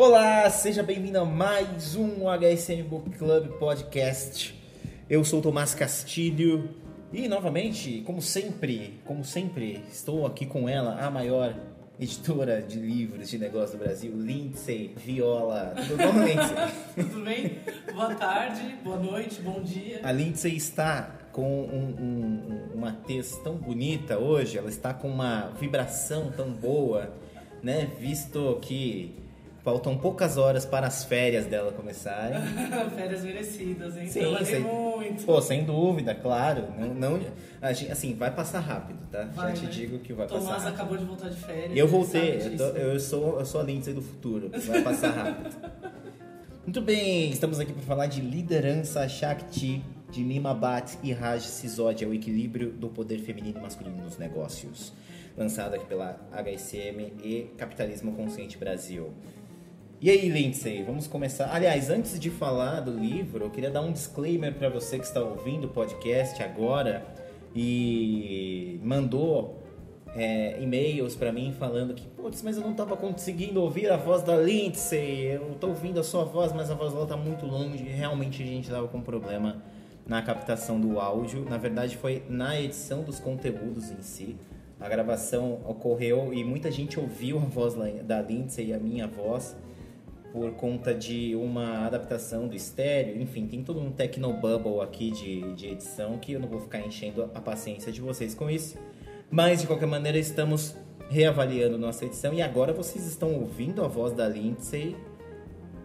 Olá, seja bem-vindo a mais um HSM Book Club Podcast. Eu sou o Tomás Castilho e novamente, como sempre, como sempre, estou aqui com ela, a maior editora de livros de negócio do Brasil, Lindsay Viola. Tudo bom, Lindsay? Tudo bem? Boa tarde, boa noite, bom dia. A Lindsay está com um, um, uma tez tão bonita hoje, ela está com uma vibração tão boa, né? Visto que Faltam poucas horas para as férias dela começarem. férias merecidas, hein? Sim, sem, muito. Pô, sem dúvida, claro. Não, não, assim, vai passar rápido, tá? Vai, Já te né? digo que vai Tomás passar rápido. acabou de voltar de férias. Eu voltei, eu, tô, eu, sou, eu sou a Lindsay do futuro. Vai passar rápido. Muito bem, estamos aqui para falar de liderança Shakti de Nima Bhatt e Raj Sisodia, o equilíbrio do poder feminino e masculino nos negócios. Lançado aqui pela HSM e Capitalismo Consciente Brasil. E aí, Lindsay, vamos começar. Aliás, antes de falar do livro, eu queria dar um disclaimer para você que está ouvindo o podcast agora e mandou é, e-mails para mim falando que, putz, mas eu não estava conseguindo ouvir a voz da Lindsay, eu estou ouvindo a sua voz, mas a voz dela está muito longe. Realmente a gente estava com problema na captação do áudio. Na verdade, foi na edição dos conteúdos em si. A gravação ocorreu e muita gente ouviu a voz da Lindsay e a minha voz por conta de uma adaptação do estéreo, enfim, tem todo um technobubble aqui de, de edição que eu não vou ficar enchendo a paciência de vocês com isso. Mas de qualquer maneira estamos reavaliando nossa edição e agora vocês estão ouvindo a voz da Lindsay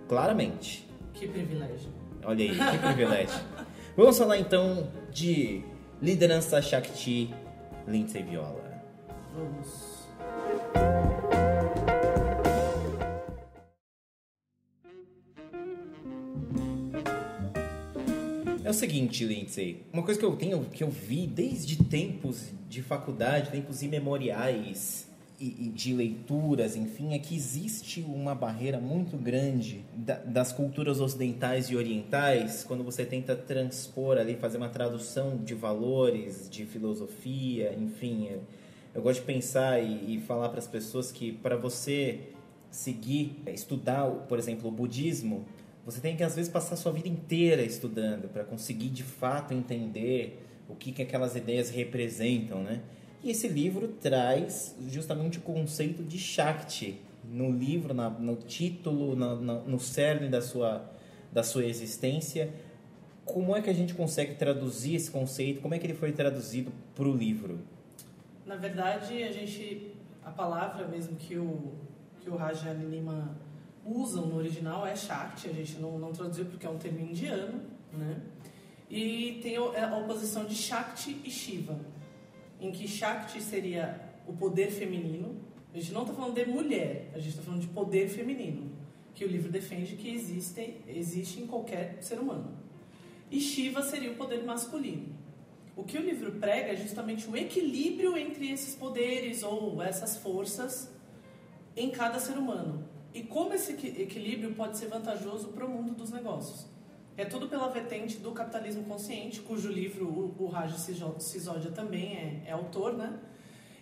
claramente. Que privilégio. Olha aí, que privilégio. Vamos falar então de liderança Shakti Lindsay Viola. Vamos. O seguinte, Lindsay, uma coisa que eu tenho, que eu vi desde tempos de faculdade, tempos imemoriais e, e de leituras, enfim, é que existe uma barreira muito grande da, das culturas ocidentais e orientais quando você tenta transpor ali, fazer uma tradução de valores, de filosofia, enfim. Eu, eu gosto de pensar e, e falar para as pessoas que para você seguir, estudar, por exemplo, o budismo, você tem que às vezes passar a sua vida inteira estudando para conseguir de fato entender o que, que aquelas ideias representam, né? E esse livro traz justamente o conceito de Shakti no livro, na, no título, na, na, no cerne da sua, da sua existência. Como é que a gente consegue traduzir esse conceito? Como é que ele foi traduzido para o livro? Na verdade, a gente a palavra mesmo que o que o Rajani Lima usam no original é Shakti, a gente não, não traduziu porque é um termo indiano, né? E tem a oposição de Shakti e Shiva, em que Shakti seria o poder feminino. A gente não está falando de mulher, a gente está falando de poder feminino, que o livro defende que existe, existe em qualquer ser humano. E Shiva seria o poder masculino. O que o livro prega é justamente o equilíbrio entre esses poderes ou essas forças em cada ser humano. E como esse equilíbrio pode ser vantajoso para o mundo dos negócios? É tudo pela vertente do capitalismo consciente, cujo livro o, Raj Sisodia também é, é, autor, né?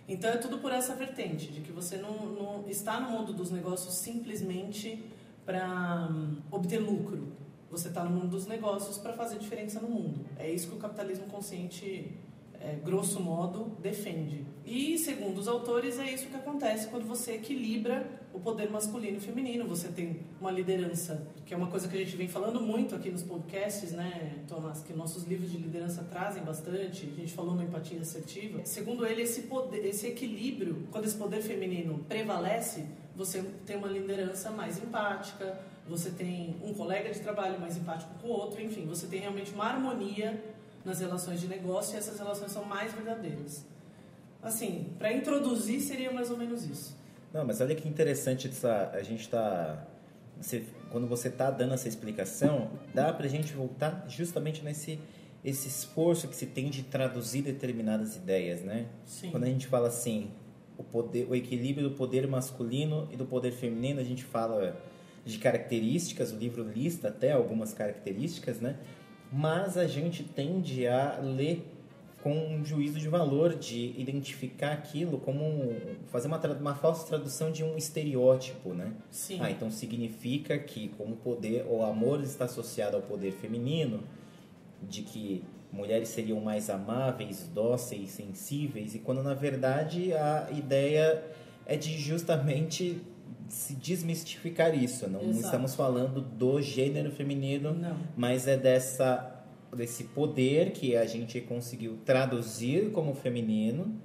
Então é tudo por essa vertente, de que você não, não está no mundo dos negócios simplesmente para um, obter lucro. Você está no mundo dos negócios para fazer diferença no mundo. É isso que o capitalismo consciente é, grosso modo, defende. E, segundo os autores, é isso que acontece quando você equilibra o poder masculino e feminino. Você tem uma liderança, que é uma coisa que a gente vem falando muito aqui nos podcasts, né, Tomás? Que nossos livros de liderança trazem bastante. A gente falou no Empatia Assertiva. Segundo ele, esse, poder, esse equilíbrio, quando esse poder feminino prevalece, você tem uma liderança mais empática, você tem um colega de trabalho mais empático com o outro, enfim, você tem realmente uma harmonia nas relações de negócio e essas relações são mais verdadeiras. Assim, para introduzir seria mais ou menos isso. Não, mas olha que interessante essa, a gente está quando você está dando essa explicação, dá para a gente voltar justamente nesse esse esforço que se tem de traduzir determinadas ideias, né? Sim. Quando a gente fala assim, o poder, o equilíbrio do poder masculino e do poder feminino, a gente fala de características, o livro lista até algumas características, né? mas a gente tende a ler com um juízo de valor, de identificar aquilo como fazer uma, uma falsa tradução de um estereótipo, né? Sim. Ah, então significa que como poder, o amor está associado ao poder feminino, de que mulheres seriam mais amáveis, dóceis, sensíveis, e quando na verdade a ideia é de justamente se desmistificar isso. Não Exato. estamos falando do gênero feminino, Não. mas é dessa desse poder que a gente conseguiu traduzir como feminino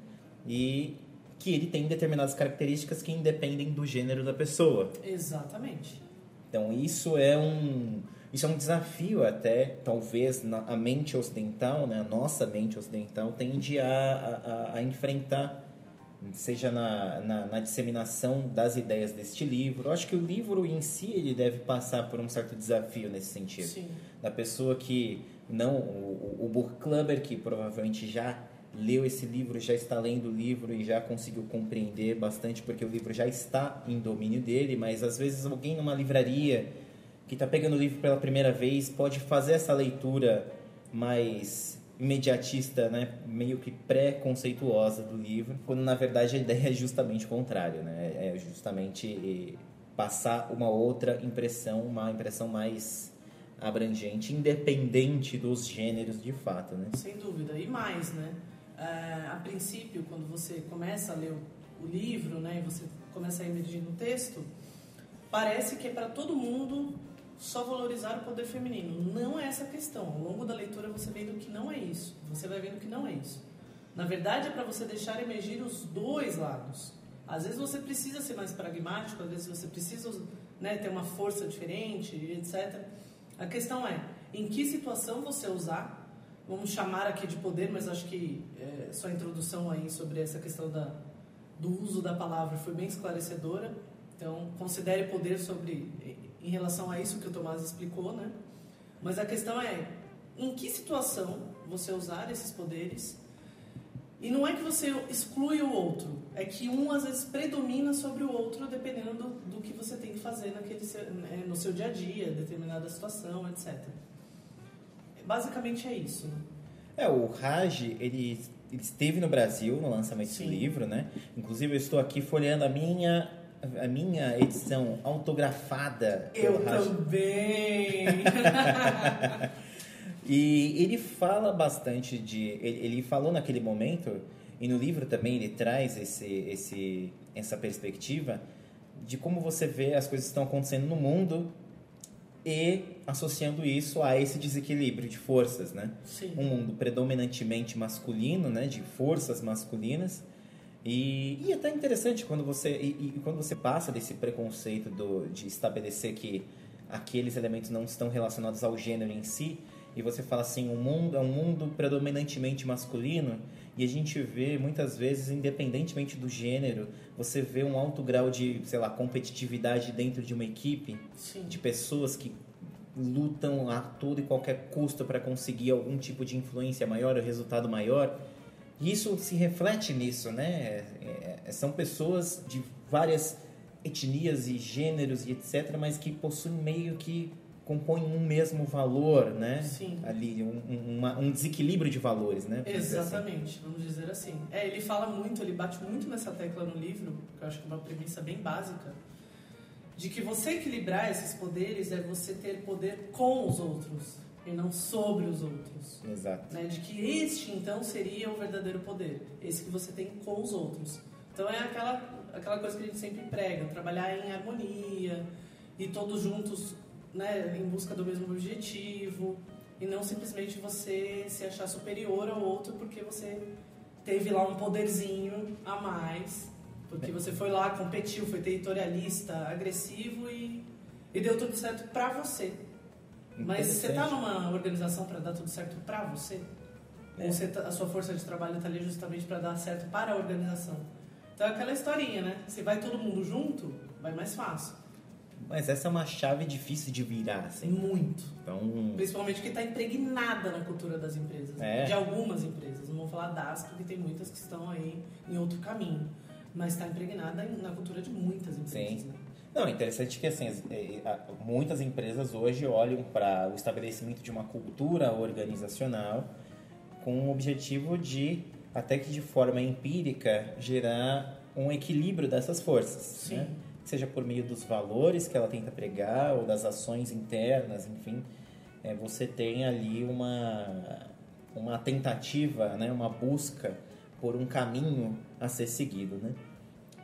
e que ele tem determinadas características que independem do gênero da pessoa. Exatamente. Então isso é um isso é um desafio até talvez na, a mente ocidental, né, a nossa mente ocidental tende a, a, a enfrentar seja na, na, na, disseminação das ideias deste livro. Eu acho que o livro em si ele deve passar por um certo desafio nesse sentido. Sim. Da pessoa que não o, o book clubber que provavelmente já leu esse livro, já está lendo o livro e já conseguiu compreender bastante porque o livro já está em domínio dele, mas às vezes alguém numa livraria que está pegando o livro pela primeira vez pode fazer essa leitura mais imediatista, né, meio que pré-conceituosa do livro, quando na verdade a ideia é justamente o contrário, né, é justamente passar uma outra impressão, uma impressão mais abrangente, independente dos gêneros de fato, né? Sem dúvida. E mais, né? É, a princípio, quando você começa a ler o, livro, né, e você começa a emergir no texto, parece que é para todo mundo só valorizar o poder feminino. Não é essa a questão. Ao longo da leitura você vendo que não é isso. Você vai vendo que não é isso. Na verdade, é para você deixar emergir os dois lados. Às vezes você precisa ser mais pragmático, às vezes você precisa né, ter uma força diferente, etc. A questão é, em que situação você usar, vamos chamar aqui de poder, mas acho que é, sua introdução aí sobre essa questão da, do uso da palavra foi bem esclarecedora. Então, considere poder sobre em relação a isso que o Tomás explicou, né? Mas a questão é, em que situação você usar esses poderes? E não é que você exclui o outro, é que um às vezes predomina sobre o outro dependendo do, do que você tem que fazer naquele, né, no seu dia a dia, determinada situação, etc. Basicamente é isso. Né? É, o Raj, ele, ele esteve no Brasil no lançamento Sim. do livro, né? Inclusive eu estou aqui folheando a minha a minha edição autografada. Eu também! E ele fala bastante de. Ele, ele falou naquele momento, e no livro também ele traz esse, esse, essa perspectiva de como você vê as coisas que estão acontecendo no mundo e associando isso a esse desequilíbrio de forças, né? Sim. Um mundo predominantemente masculino, né? De forças masculinas. E, e é até interessante quando você e, e quando você passa desse preconceito do, de estabelecer que aqueles elementos não estão relacionados ao gênero em si e você fala assim o mundo é um mundo predominantemente masculino e a gente vê muitas vezes independentemente do gênero você vê um alto grau de sei lá competitividade dentro de uma equipe Sim. de pessoas que lutam a todo e qualquer custo para conseguir algum tipo de influência maior ou resultado maior e isso se reflete nisso, né? É, é, são pessoas de várias etnias e gêneros e etc, mas que possuem meio que compõem um mesmo valor, né? Sim. Ali, um, um, uma- um desequilíbrio de valores, né? Vamos dizer assim. Exatamente, vamos dizer assim. É, ele fala muito, ele bate muito nessa tecla no livro, que eu acho que é uma premissa bem básica, de que você equilibrar esses poderes é você ter poder com os outros e não sobre os outros. Exato. Né? De que este, então, seria o verdadeiro poder, esse que você tem com os outros. Então é aquela, aquela coisa que a gente sempre prega, trabalhar em harmonia e todos juntos né, em busca do mesmo objetivo e não simplesmente você se achar superior ao outro porque você teve lá um poderzinho a mais, porque você foi lá, competiu, foi territorialista, agressivo e, e deu tudo certo pra você. Mas você tá numa organização para dar tudo certo pra você? É. Ou você tá- a sua força de trabalho tá ali justamente para dar certo para a organização? Então é aquela historinha, né? Se vai todo mundo junto, vai mais fácil. Mas essa é uma chave difícil de virar, assim. Muito. Então, Principalmente que está impregnada na cultura das empresas. É. De algumas empresas. Não vou falar das, porque tem muitas que estão aí em outro caminho. Mas está impregnada na cultura de muitas empresas. Sim. Né? Não, é interessante que assim, as- é, a- muitas empresas hoje olham para o estabelecimento de uma cultura organizacional com o objetivo de, até que de forma empírica, gerar um equilíbrio dessas forças. Sim. Né? Seja por meio dos valores que ela tenta pregar ou das ações internas, enfim. É, você tem ali uma, uma tentativa, né? uma busca por um caminho a ser seguido. Né?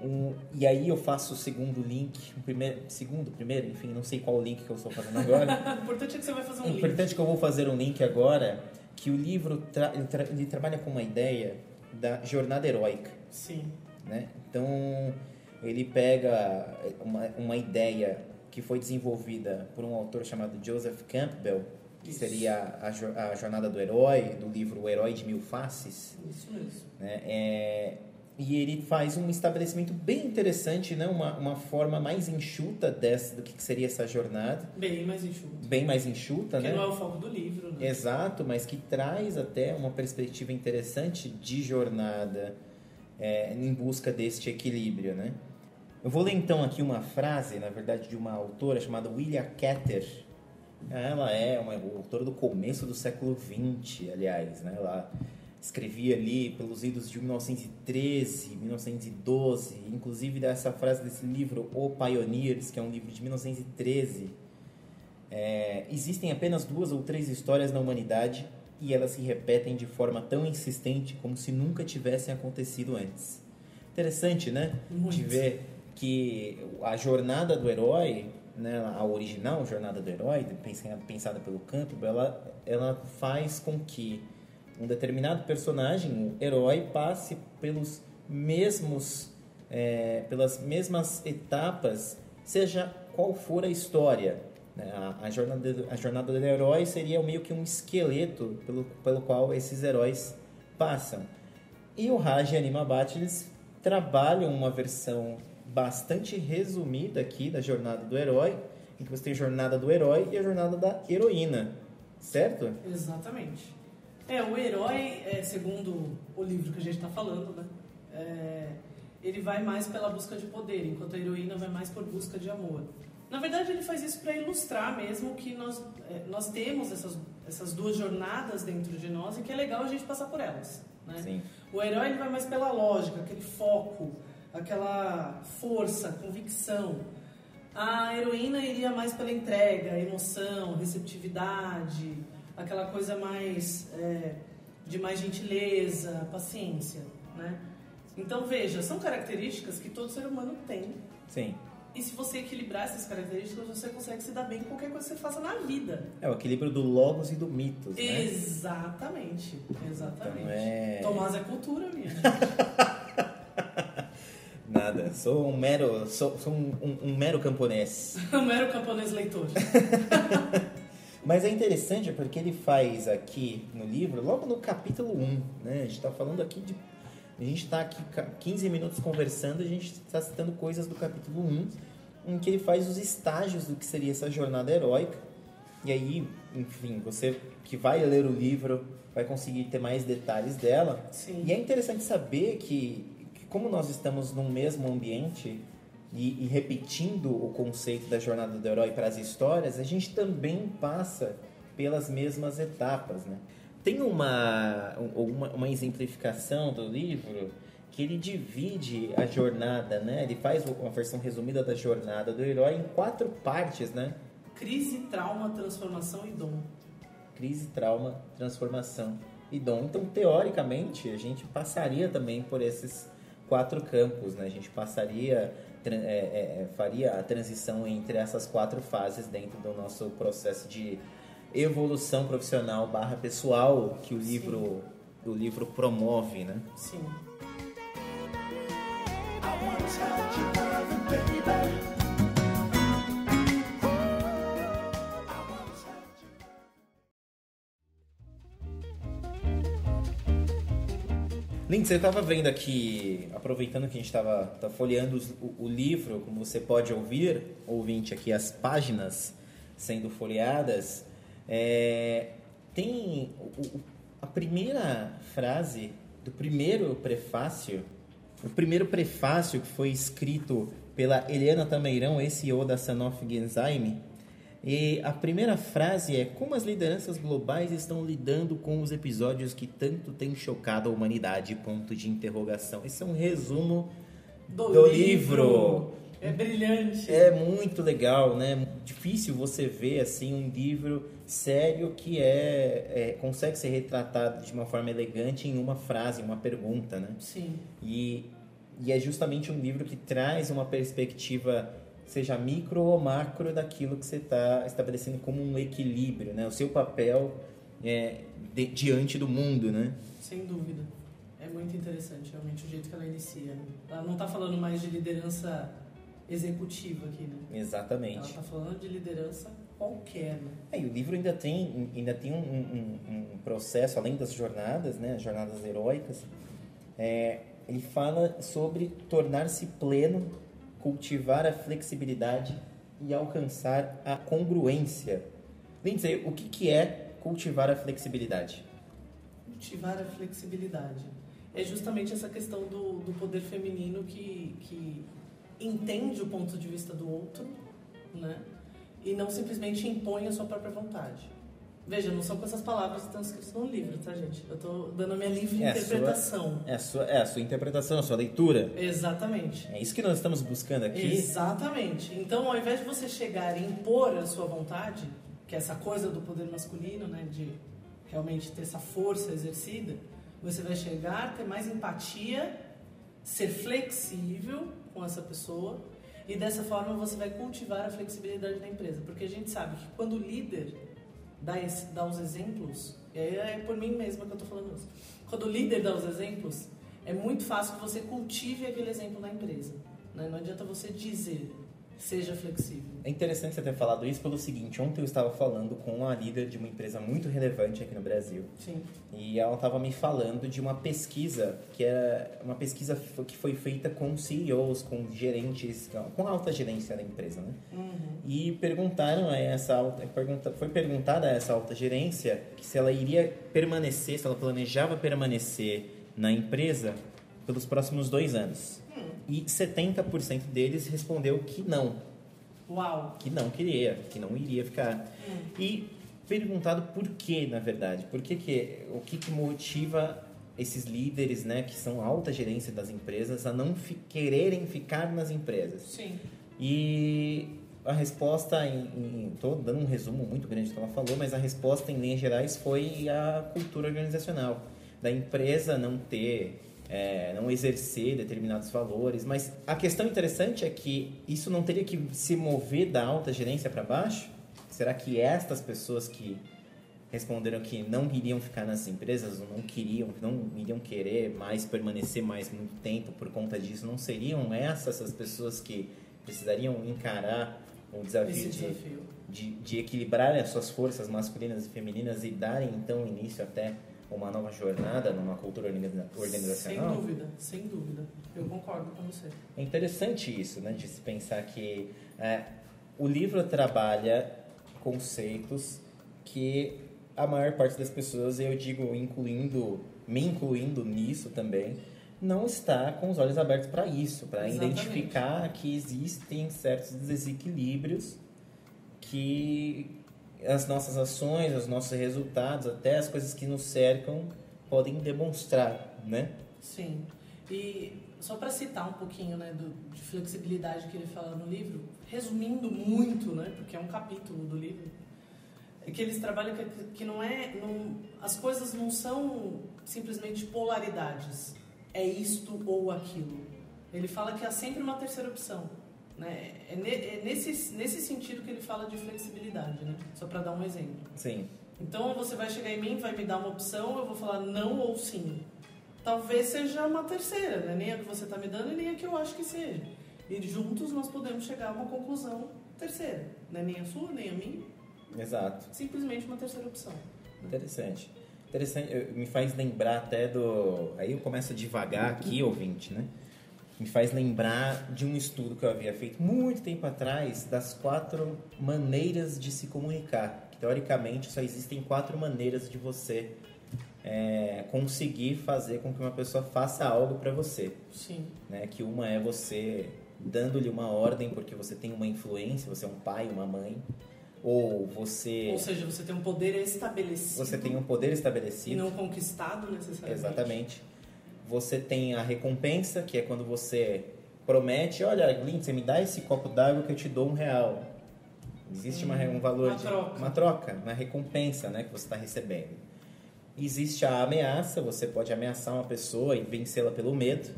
Um, e aí eu faço o segundo link, o primeiro, segundo, primeiro, enfim, não sei qual link que eu estou fazendo agora. o importante é que você vai fazer um o link. importante é que eu vou fazer um link agora, que o livro tra ele, tra ele trabalha com uma ideia da jornada heróica. Sim. Né? Então, ele pega uma, uma ideia que foi desenvolvida por um autor chamado Joseph Campbell, que Isso. seria a, jo- a jornada do herói, do livro O Herói de Mil Faces. Isso mesmo. Né? É, e ele faz um estabelecimento bem interessante, né? uma, uma forma mais enxuta dessa, do que que seria essa jornada, Bem mais enxuto. bem mais enxuta, né? não é o foco do livro, né? Exato, mas que traz até uma perspectiva interessante de jornada é, em busca deste equilíbrio, né? Eu vou ler então aqui uma frase, na verdade, de uma autora chamada Willia Catter. Ela é uma autora do começo do século XX, aliás, né? Ela escrevia ali pelos idos de 1913, 1912, inclusive dessa frase desse livro O Pioneers, que é um livro de 1913, é, existem apenas duas ou três histórias na humanidade e elas se repetem de forma tão insistente como se nunca tivessem acontecido antes. Interessante, né? Muito. De ver que a jornada do herói, né, a original jornada do herói, pensada, pelo Campbell, ela, ela faz com que um determinado personagem, o herói, passe pelos mesmos, é, pelas mesmas etapas, seja qual for a história. né? A, a, jornada, a jornada do herói seria meio que um esqueleto pelo, pelo qual esses heróis passam. E o Raj e a Animabat, eles trabalham uma versão bastante resumida aqui da jornada do herói, em que você tem a jornada do herói e a jornada da heroína, certo? Exatamente. É, o herói, é, segundo o livro que a gente está falando, né? é, ele vai mais pela busca de poder, enquanto a heroína vai mais por busca de amor. Na verdade, ele faz isso para ilustrar mesmo que nós, é, nós temos essas, essas duas jornadas dentro de nós e que é legal a gente passar por elas. Né? Sim. O herói ele vai mais pela lógica, aquele foco, aquela força, convicção. A heroína iria mais pela entrega, emoção, receptividade, aquela coisa mais é, de mais gentileza, paciência, né? Então veja, são características que todo ser humano tem. Sim. E se você equilibrar essas características, você consegue se dar bem em qualquer coisa que você faça na vida. É o equilíbrio do logos e do mitos, né? Exatamente, exatamente. Então, é- Tomás é cultura, minha. Nada. Sou um mero, sou, sou um, um- um mero camponês. um mero camponês leitor. Mas é interessante porque ele faz aqui no livro, logo no capítulo 1, né? A gente está falando aqui de. A gente está aqui ca- 15 minutos conversando, a gente está citando coisas do capítulo 1, em que ele faz os estágios do que seria essa jornada heróica. E aí, enfim, você que vai ler o livro vai conseguir ter mais detalhes dela. Sim. E é interessante saber que como nós estamos num mesmo ambiente e, e repetindo o conceito da jornada do herói para as histórias, a gente também passa pelas mesmas etapas, né? Tem uma, um- uma, uma exemplificação do livro que ele divide a jornada, né? Ele faz uma versão resumida da jornada do herói em quatro partes, né? Crise, trauma, transformação e dom. crise, trauma, transformação e dom. Então, teoricamente, a gente passaria também por esses quatro campos, né? A gente passaria, é, é, é, faria a transição entre essas quatro fases dentro do nosso processo de evolução profissional barra pessoal que o Sim. livro, o livro promove, né? Sim. I wanna touch your baby. Lindsay, você estava vendo aqui, aproveitando que a gente estava tá folheando o, o livro, como você pode ouvir, ouvinte, aqui as páginas sendo folheadas, é, tem o- a primeira frase do primeiro prefácio, o primeiro prefácio que foi escrito pela Helena Tameirão, esse da Sanofi Genzyme, E a primeira frase é: Como as lideranças globais estão lidando com os episódios que tanto têm chocado a humanidade? Ponto de interrogação. Esse é um resumo do livro. É brilhante. É muito legal, né? Difícil você ver assim um livro sério que é, é- consegue ser retratado de uma forma elegante em uma frase, uma pergunta, né? Sim. E, e é justamente um livro que traz uma perspectiva, seja micro ou macro, daquilo que você está estabelecendo como um equilíbrio, né? O seu papel é, de- diante do mundo, né? Sem dúvida. É muito interessante, realmente, o jeito que ela inicia. né? Ela não está falando mais de liderança executiva aqui, né? Ela Exatamente. está falando de liderança qualquer, né? É, e o livro ainda tem, ainda tem um, um- um processo, além das jornadas, né, as jornadas heróicas, é, ele fala sobre tornar-se pleno, cultivar a flexibilidade e alcançar a congruência. Lindsay, o que, que é cultivar a flexibilidade? Cultivar a flexibilidade. É justamente essa questão do, do poder feminino que, que entende o ponto de vista do outro, né? E não simplesmente impõe a sua própria vontade. Veja, não são com essas palavras que estão escritas no livro, tá, gente? Eu tô dando a minha livre É a sua- interpretação. É a sua, é a sua interpretação, a sua leitura. Exatamente. É isso que nós estamos buscando aqui. Exatamente. Então, ao invés de você chegar e impor a sua vontade, que é essa coisa do poder masculino, né, de realmente ter essa força exercida, você vai chegar, ter mais empatia, ser flexível com essa pessoa e dessa forma você vai cultivar a flexibilidade da empresa, porque a gente sabe que quando o líder dá, esse, os exemplos, e aí é por mim mesma que eu estou falando isso. Quando o líder dá os exemplos, é muito fácil que você cultive aquele exemplo na empresa. né? Não adianta você dizer, seja flexível. É interessante você ter falado isso pelo seguinte, ontem eu estava falando com a líder de uma empresa muito relevante aqui no Brasil. Sim. E ela estava me falando de uma pesquisa, que era uma pesquisa que foi feita com CEOs, com gerentes, com alta gerência da empresa, né? Uhum. E perguntaram a essa alta, foi perguntada a essa alta gerência se ela iria permanecer, se ela planejava permanecer na empresa pelos próximos dois anos. E 70% deles respondeu que não, Uau. que não queria, que não iria ficar. E perguntado por quê, na verdade, por que que, o que, que motiva esses líderes, né, que são alta gerência das empresas, a não fi- quererem ficar nas empresas. Sim. E a resposta, em, estou dando um resumo muito grande do que ela falou, mas a resposta em linhas gerais foi a cultura organizacional da empresa não ter, é, não exercer determinados valores. Mas a questão interessante é que isso não teria que se mover da alta gerência para baixo? Será que estas pessoas que responderam que não iriam ficar nas empresas, ou não queriam, não iriam querer mais permanecer mais muito tempo por conta disso, não seriam essas as pessoas que precisariam encarar o desafio, Esse de, desafio. de, de equilibrarem as suas forças masculinas e femininas e darem então início até uma nova jornada numa cultura organiza- Sem organizacional? dúvida, sem dúvida. Eu concordo com você. É interessante isso, né? De se pensar que é, o livro trabalha conceitos que a maior parte das pessoas, eu digo, incluindo, me incluindo nisso também, não está com os olhos abertos para isso, para identificar que existem certos desequilíbrios que as nossas ações, os nossos resultados, até as coisas que nos cercam podem demonstrar, né? Sim. E só para citar um pouquinho né, do, de flexibilidade que ele fala no livro, resumindo muito, né, porque é um capítulo do livro, é que eles trabalham que, que não é. Não, as coisas não são simplesmente polaridades. É isto ou aquilo. Ele fala que há sempre uma terceira opção. Né? É, ne- é nesse, nesse sentido que ele fala de flexibilidade, né? só para dar um exemplo. Sim. Então você vai chegar em mim, vai me dar uma opção, eu vou falar não ou sim. Talvez seja uma terceira, né? nem a que você está me dando e nem a que eu acho que seja. E juntos nós podemos chegar a uma conclusão terceira. Né? Nem a sua, nem a minha, Exato. simplesmente uma terceira opção. Interessante. Interessante, me faz lembrar até do. Aí eu começo a devagar aqui, ouvinte, né? Me faz lembrar de um estudo que eu havia feito muito tempo atrás das quatro maneiras de se comunicar. Que, teoricamente, só existem quatro maneiras de você é, conseguir fazer com que uma pessoa faça algo para você Sim, né? Que uma é você dando-lhe uma ordem porque você tem uma influência, você é um pai, uma mãe. ou você Ou seja, você tem um poder estabelecido você tem um poder e estabelecido. não conquistado necessariamente. Exatamente. Você tem a recompensa, que é quando você promete, olha, Lindsay, me dá esse copo d'água que eu te dou um real. Existe uma, um valor uma de troca. uma troca, uma recompensa, né, que você está recebendo. Existe a ameaça, você pode ameaçar uma pessoa e vencê-la pelo medo.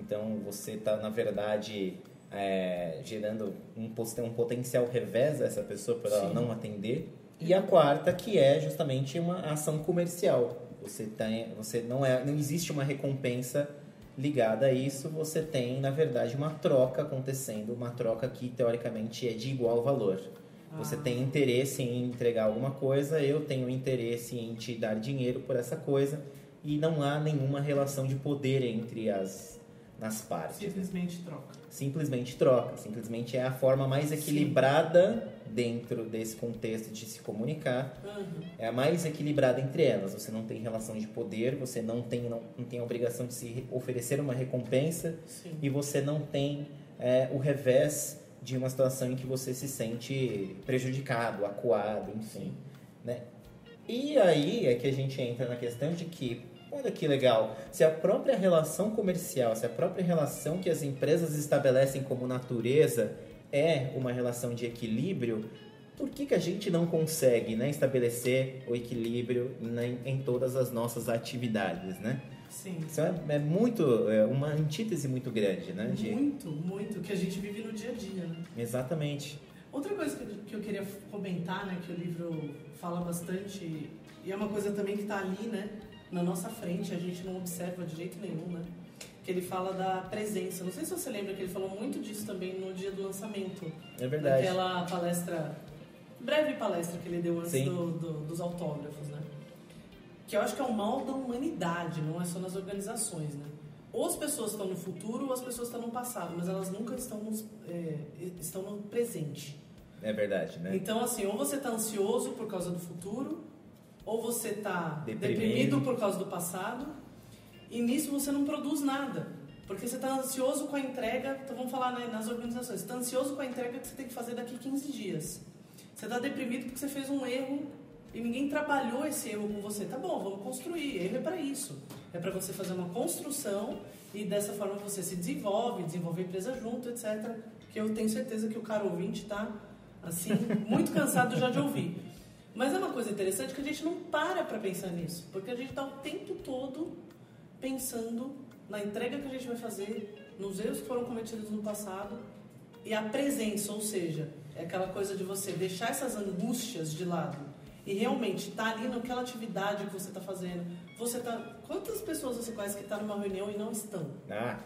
Então você está na verdade é, gerando um, um potencial revés a essa pessoa para ela não atender. E a quarta que é justamente uma ação comercial. Você tem, você não é, não existe uma recompensa ligada a isso. Você tem na verdade uma troca acontecendo, uma troca que teoricamente é de igual valor. Você Ah. tem interesse em entregar alguma coisa, eu tenho interesse em te dar dinheiro por essa coisa e não há nenhuma relação de poder entre as nas partes. Simplesmente troca. Simplesmente troca, simplesmente é a forma mais Sim. equilibrada dentro desse contexto de se comunicar, Uhum. é a mais equilibrada entre elas. Você não tem relação de poder, você não tem não, não tem a obrigação de se re- oferecer uma recompensa Sim. e você não tem é, o revés de uma situação em que você se sente prejudicado, acuado, enfim. Né? E aí é que a gente entra na questão de que, olha que legal, se a própria relação comercial, se a própria relação que as empresas estabelecem como natureza é uma relação de equilíbrio, por que, que a gente não consegue né, estabelecer o equilíbrio em, em todas as nossas atividades, né? Sim. Isso é, é muito, é uma antítese muito grande, né? de- Muito, muito. Que a gente vive no dia a dia, né? Exatamente. Outra coisa que, que eu queria comentar, né, que o livro fala bastante, e é uma coisa também que está ali, né, na nossa frente, a gente não observa de jeito nenhum, né, que ele fala da presença. Não sei se você lembra que ele falou muito disso também no dia do lançamento, É verdade. naquela palestra, breve palestra que ele deu antes do- do- dos autógrafos, né, que eu acho que é o mal da humanidade, não é só nas organizações, né. Ou as pessoas estão no futuro ou as pessoas estão no passado, mas elas nunca estão, nos- é, estão no presente. É verdade, né? Então, assim, ou você tá ansioso por causa do futuro, ou você tá Deprimido. deprimido, por causa do passado, e nisso você não produz nada. Porque você tá ansioso com a entrega, então vamos falar né, nas organizações, você tá ansioso com a entrega que você tem que fazer daqui 15 dias. Você tá deprimido porque você fez um erro e ninguém trabalhou esse erro com você. Tá bom, vamos construir. Erro é para isso. É para você fazer uma construção e dessa forma você se desenvolve, desenvolve a empresa junto, etc. Que eu tenho certeza que o cara ouvinte tá assim, muito cansado já de ouvir. Mas é uma coisa interessante que a gente não para para pensar nisso, porque a gente está o tempo todo pensando na entrega que a gente vai fazer, nos erros que foram cometidos no passado e a presença, ou seja, é aquela coisa de você deixar essas angústias de lado e realmente estar ali naquela atividade que você está fazendo. Você tá, quantas pessoas você conhece que estão numa reunião e não estão Ah,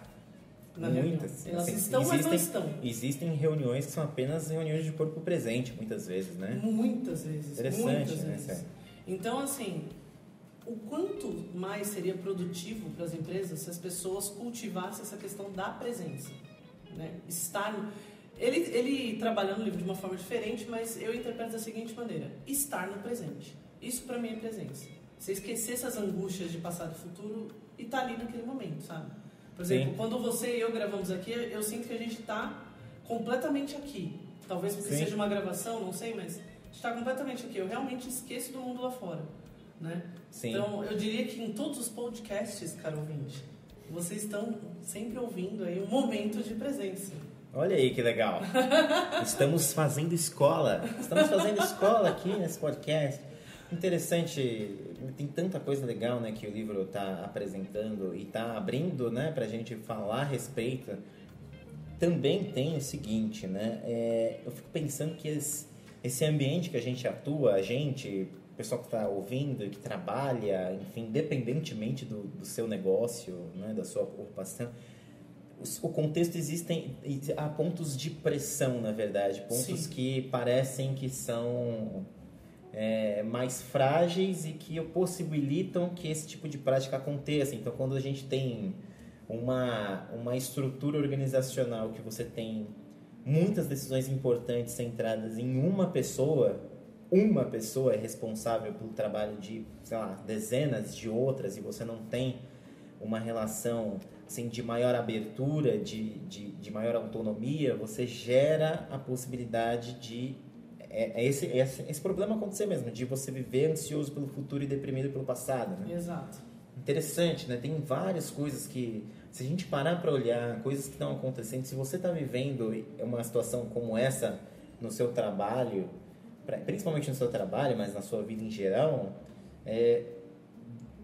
na muitas. reunião? Elas Assim, estão, mas não existem- estão. Existem reuniões que são apenas reuniões de corpo presente, muitas vezes, né? Muitas vezes. Interessante, muitas né, vezes. Então, assim, o quanto mais seria produtivo para as empresas se as pessoas cultivassem essa questão da presença, né? Estar no... ele, ele trabalhando o livro de uma forma diferente, mas eu interpreto da seguinte maneira: estar no presente. Isso para mim é presença. Você esquecer essas angústias de passado e futuro e estar ali naquele momento, sabe? Por exemplo, Sim. quando você e eu gravamos aqui, eu sinto que a gente está completamente aqui. Talvez porque Sim. seja uma gravação, não sei, mas está completamente aqui. Eu realmente esqueço do mundo lá fora, né? Sim. Então, eu diria que em todos os podcasts, caro ouvinte, vocês estão sempre ouvindo aí um momento de presença. Olha aí que legal. Estamos fazendo escola. Estamos fazendo escola aqui nesse podcast. Interessante, tem tanta coisa legal né, que o livro está apresentando e está abrindo né, para a gente falar a respeito. Também tem o seguinte, né? é, eu fico pensando que esse, esse ambiente que a gente atua, a gente, o pessoal que está ouvindo, que trabalha, enfim, independentemente do, do seu negócio, né, da sua ocupação, o contexto existem há pontos de pressão na verdade pontos Sim. que parecem que são é, mais frágeis e que possibilitam que esse tipo de prática aconteça. Então quando a gente tem uma uma estrutura organizacional que você tem muitas decisões importantes centradas em uma pessoa uma pessoa é responsável pelo trabalho de sei lá dezenas de outras e você não tem uma relação assim, de maior abertura, de, de, de maior autonomia, você gera a possibilidade de é, é esse, é esse, esse problema acontecer mesmo, de você viver ansioso pelo futuro e deprimido pelo passado, né? Exato. Interessante, né? Tem várias coisas que, se a gente parar para olhar, coisas que estão acontecendo, se você está vivendo uma situação como essa no seu trabalho, principalmente no seu trabalho, mas na sua vida em geral, é,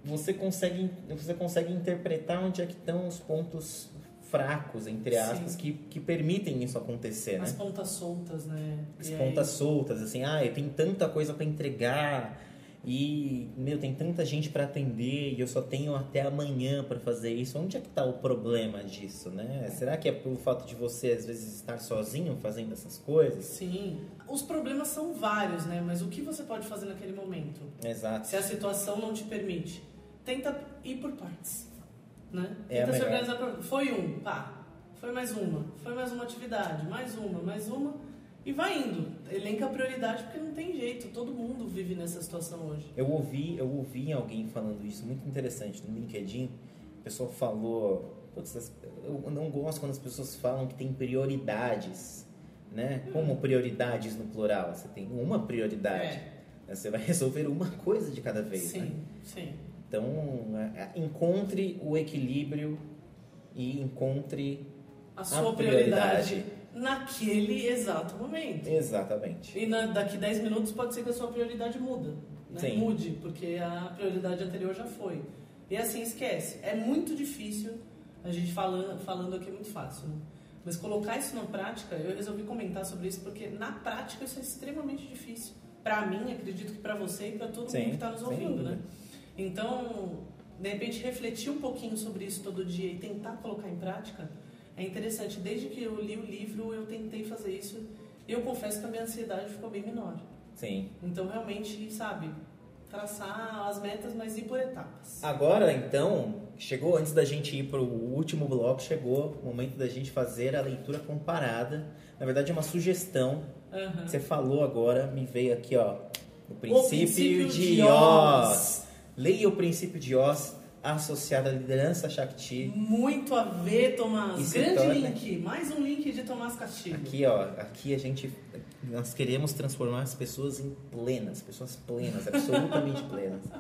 você consegue você consegue interpretar onde é que estão os pontos fracos entre aspas Sim. que, que permitem isso acontecer, né? As pontas soltas, né? As E aí- pontas soltas, assim, ah, eu tenho tanta coisa para entregar e, meu, tem tanta gente para atender e eu só tenho até amanhã para fazer isso. Onde é que tá o problema disso, né? Será que é pelo fato de você, às vezes, estar sozinho fazendo essas coisas? Sim. Os problemas são vários, né? Mas o que você pode fazer naquele momento? Exato. Se a situação não te permite, tenta ir por partes, né? É tenta se organizar por... Foi um, pá. Foi mais uma. Foi mais uma atividade. Mais uma, mais uma. E vai indo. Elenca a prioridade porque não tem jeito. Todo mundo vive nessa situação hoje. Eu ouvi, eu ouvi alguém falando isso, muito interessante, no LinkedIn. A pessoa falou, "Putz, eu não gosto quando as pessoas falam que tem prioridades, né? Como prioridades no plural? Você tem uma prioridade. É. Você vai resolver uma coisa de cada vez, Sim, né? sim. Então, é, é, encontre o equilíbrio e encontre A sua prioridade. prioridade, naquele exato momento. exatamente. E na, daqui 10 minutos pode ser que a sua prioridade muda. Né? Mude, porque a prioridade anterior já foi. E assim, esquece. É muito difícil, a gente falando, falando aqui é muito fácil, né? Mas colocar isso na prática, eu resolvi comentar sobre isso porque na prática isso é extremamente difícil. Pra mim, acredito que pra você e pra todo Sim, mundo que tá nos ouvindo, né? Então, de repente, refletir um pouquinho sobre isso todo dia e tentar colocar em prática é interessante. Desde que eu li o livro, eu tentei fazer isso. E eu confesso que a minha ansiedade ficou bem menor. Sim. Então, realmente, sabe, traçar as metas, mas ir por etapas. Agora, então, chegou antes da gente ir para o último bloco, chegou o momento da gente fazer a leitura comparada. Na verdade, é uma sugestão. Aham. Você falou agora, me veio aqui, ó, o princípio, princípio de, de Oz. Oz. Leia o princípio de Oz associado à liderança Shakti. Muito a ver, Tomás. Grande torna- link. Mais um link de Tomás Castilho. Aqui, ó, aqui a gente nós queremos transformar as pessoas em plenas, pessoas plenas, absolutamente plenas.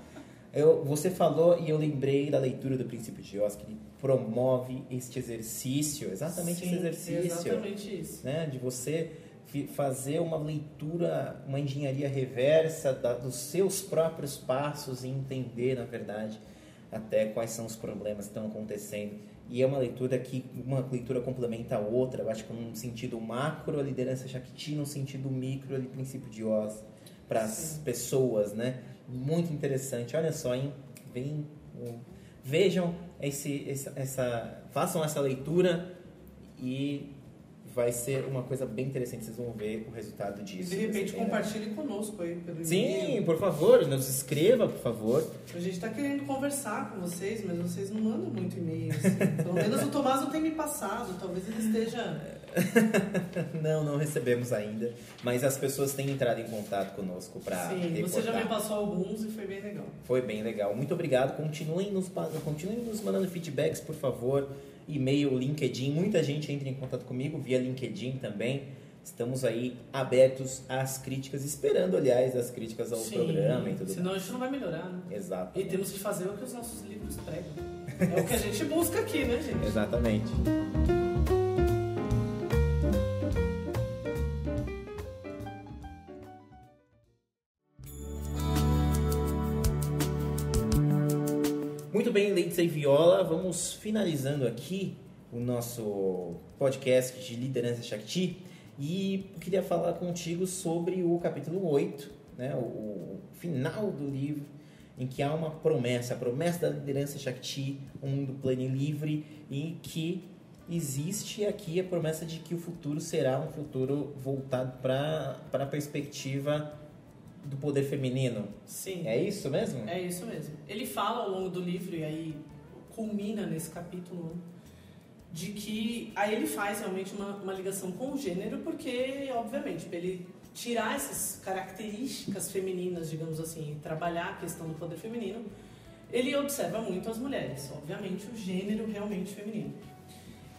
Eu, você falou e eu lembrei da leitura do princípio de Oz que ele promove este exercício, exatamente Sim, esse exercício, Exatamente isso. né, de você fazer uma leitura, uma engenharia reversa da- dos seus próprios passos e entender, na verdade, até quais são os problemas que estão acontecendo. E é uma leitura que uma leitura complementa a outra, eu acho que num sentido macro a liderança Shakti, num sentido micro ali princípio de Oz para as pessoas, né? Muito interessante. Olha só, hein? Vem, um, vejam esse, essa, essa, façam essa leitura e vai ser uma coisa bem interessante. Vocês vão ver o resultado E disso. de Vai repente compartilhe conosco aí pelo. Sim, por favor, nos escreva, por favor. A gente tá querendo conversar com vocês, mas vocês não mandam muito e-mail. Assim. Pelo menos o Tomás não tem me passado. Talvez ele esteja. Não, não recebemos ainda, mas as pessoas têm entrado em contato conosco para Sim, você já me passou alguns e foi bem legal. Foi bem legal. Muito obrigado. Continuem nos, continuem nos mandando feedbacks, por favor. E-mail, LinkedIn. Muita gente entra em contato comigo via LinkedIn também. Estamos aí abertos às críticas, esperando, aliás, as críticas ao Sim, programa e tudo Senão a gente não vai melhorar, né? Exato. E temos que fazer o que os nossos livros pregam. É o que a gente busca aqui, né, gente? Exatamente. E Viola, vamos finalizando aqui o nosso podcast de liderança Shakti e queria falar contigo sobre o capítulo 8, né, o, final do livro, em que há uma promessa, a promessa da liderança Shakti, um mundo pleno e livre, e que existe aqui a promessa de que o futuro será um futuro voltado para a perspectiva do poder feminino. Sim. É isso mesmo? É isso mesmo. Ele fala ao longo do livro, e aí culmina nesse capítulo, de que aí ele faz realmente uma, uma ligação com o gênero, porque, obviamente, para ele tirar essas características femininas, digamos assim, e trabalhar a questão do poder feminino, ele observa muito as mulheres, obviamente, o gênero realmente feminino.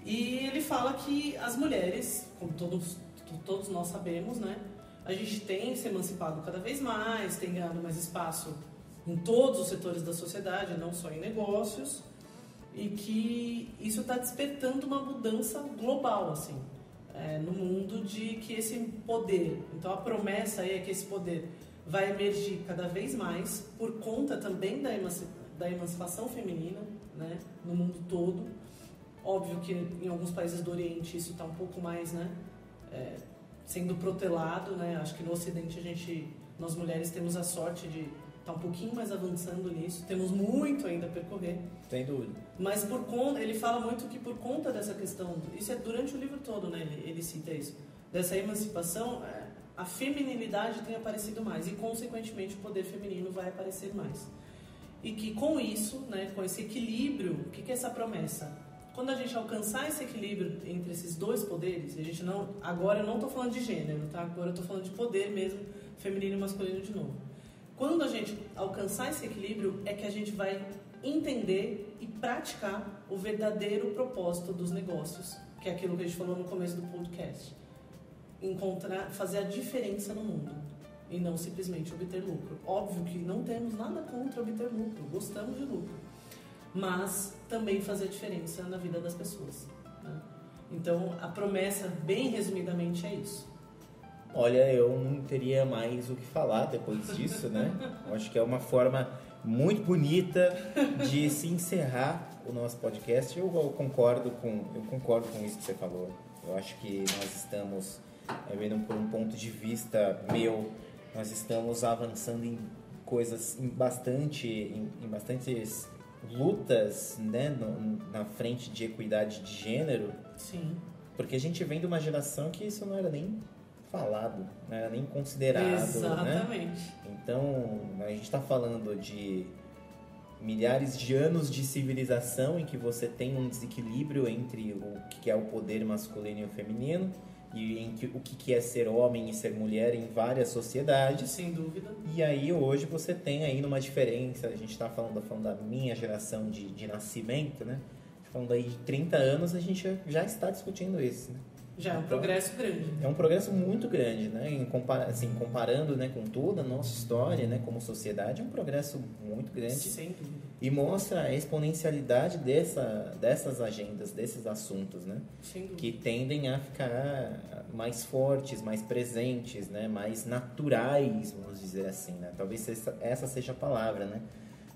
E ele fala que as mulheres, como todos, todos nós sabemos, né, a gente tem se emancipado cada vez mais, tem ganhado mais espaço em todos os setores da sociedade, não só em negócios, e que isso está despertando uma mudança global, assim, é, no mundo de que esse poder, então a promessa é que esse poder vai emergir cada vez mais por conta também da, emanci- da emancipação feminina, né, no mundo todo. Óbvio que em alguns países do Oriente isso está um pouco mais, né, é, sendo protelado, né? Acho que no Ocidente a gente, nós mulheres temos a sorte de estar um pouquinho mais avançando nisso. Temos muito ainda a percorrer. Sem dúvida. Mas por conta, ele fala muito que por conta dessa questão, isso é durante o livro todo, né? Ele, ele cita isso. Dessa emancipação, é, a feminilidade tem aparecido mais e consequentemente o poder feminino vai aparecer mais. E que com isso, né, com esse equilíbrio, o que que é essa promessa? Quando a gente alcançar esse equilíbrio entre esses dois poderes, a gente não, agora eu não estou falando de gênero, tá? Agora eu estou falando de poder mesmo, feminino e masculino de novo. Quando a gente alcançar esse equilíbrio, é que a gente vai entender e praticar o verdadeiro propósito dos negócios, que é aquilo que a gente falou no começo do podcast. Encontrar, fazer a diferença no mundo e não simplesmente obter lucro. Óbvio que não temos nada contra obter lucro, gostamos de lucro, mas também fazer a diferença na vida das pessoas. né? Então, a promessa, bem resumidamente, é isso. Olha, eu não teria mais o que falar depois disso, né? Eu acho que é uma forma muito bonita de se encerrar o nosso podcast. Eu, eu concordo com eu concordo com isso que você falou. Eu acho que nós estamos, é, vendo por um ponto de vista meu, nós estamos avançando em coisas em bastante em, em bastantes lutas, né, no- na frente de equidade de gênero. Sim. Porque a gente vem de uma geração que isso não era nem falado, não era nem considerado, né? Exatamente. Então, a gente está falando de milhares de anos de civilização em que você tem um desequilíbrio entre o que é o poder masculino e o feminino e em que, o que é ser homem e ser mulher em várias sociedades. Sem dúvida. E aí hoje você tem aí uma diferença, a gente está falando, falando da minha geração de, de nascimento, né? Falando aí de 30 anos, a gente já- já está discutindo isso, né? Já é um Então, progresso grande. É um progresso muito grande, né? Em compara assim, comparando né, com toda a nossa história, né, como sociedade, é um progresso muito grande Sem dúvida. e mostra a exponencialidade dessa, dessas agendas, desses assuntos, né? Sem dúvida. Que tendem a ficar mais fortes, mais presentes, né? Mais naturais, vamos dizer assim, né? Talvez essa, essa seja a palavra, né?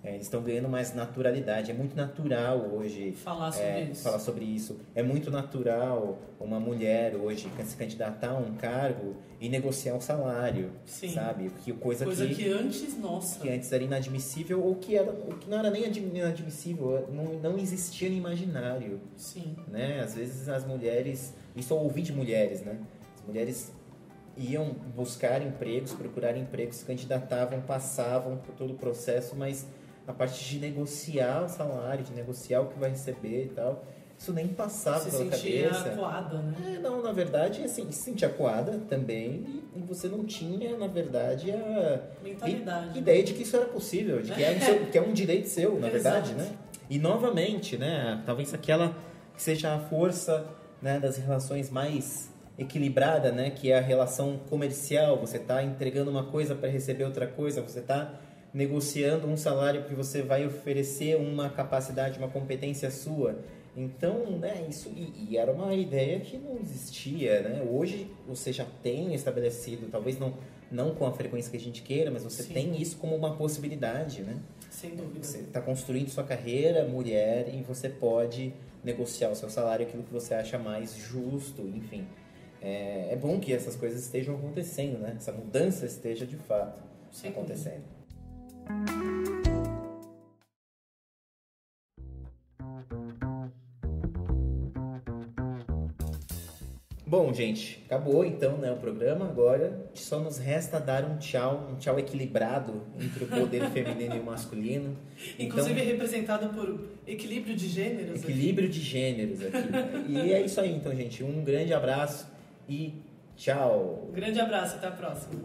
É, eles estão ganhando mais naturalidade. É muito natural hoje Falar sobre é, isso. falar sobre isso. É muito natural uma mulher hoje se candidatar a um cargo e negociar o salário, Sim. sabe? Que coisa, Coisa que, que antes, nossa. que antes era inadmissível ou que, era, ou que não era nem admi- inadmissível, não, não existia no imaginário, Sim. né? Às vezes as mulheres, isso eu ouvi de mulheres, né? As mulheres iam buscar empregos, procurar empregos, se candidatavam, passavam por todo o processo, mas a parte de negociar o salário, de negociar o que vai receber e tal, isso nem passava Se pela sentia cabeça. acuada, né? É, não, na verdade, assim, se sentia acuada também e, você não tinha, na verdade, a Mentalidade. i- ideia de que isso era possível, de que é um, seu- que é um direito seu, na verdade, né? E novamente, né, talvez aquela que seja a força né, das relações mais equilibrada, né, que é a relação comercial, você está entregando uma coisa para receber outra coisa, você está negociando um salário que você vai oferecer uma capacidade, uma competência sua. Então, né, isso e, e era uma ideia que não existia, né? Hoje você já tem estabelecido, talvez não não com a frequência que a gente queira, mas você Sim. tem isso como uma possibilidade, né? Sem dúvida. Você está construindo sua carreira, mulher, e você pode negociar o seu salário, aquilo que você acha mais justo, enfim. É, é bom que essas coisas estejam acontecendo, né? Essa mudança esteja de fato Sem acontecendo. Bom, gente, acabou então né, o programa. Agora só nos resta dar um tchau, um tchau equilibrado entre o poder feminino e o masculino. Então, Inclusive representado por equilíbrio de gêneros. aqui. Equilíbrio de gêneros aqui. e é isso aí, então, gente. Um grande abraço e tchau. Grande abraço, até a próxima.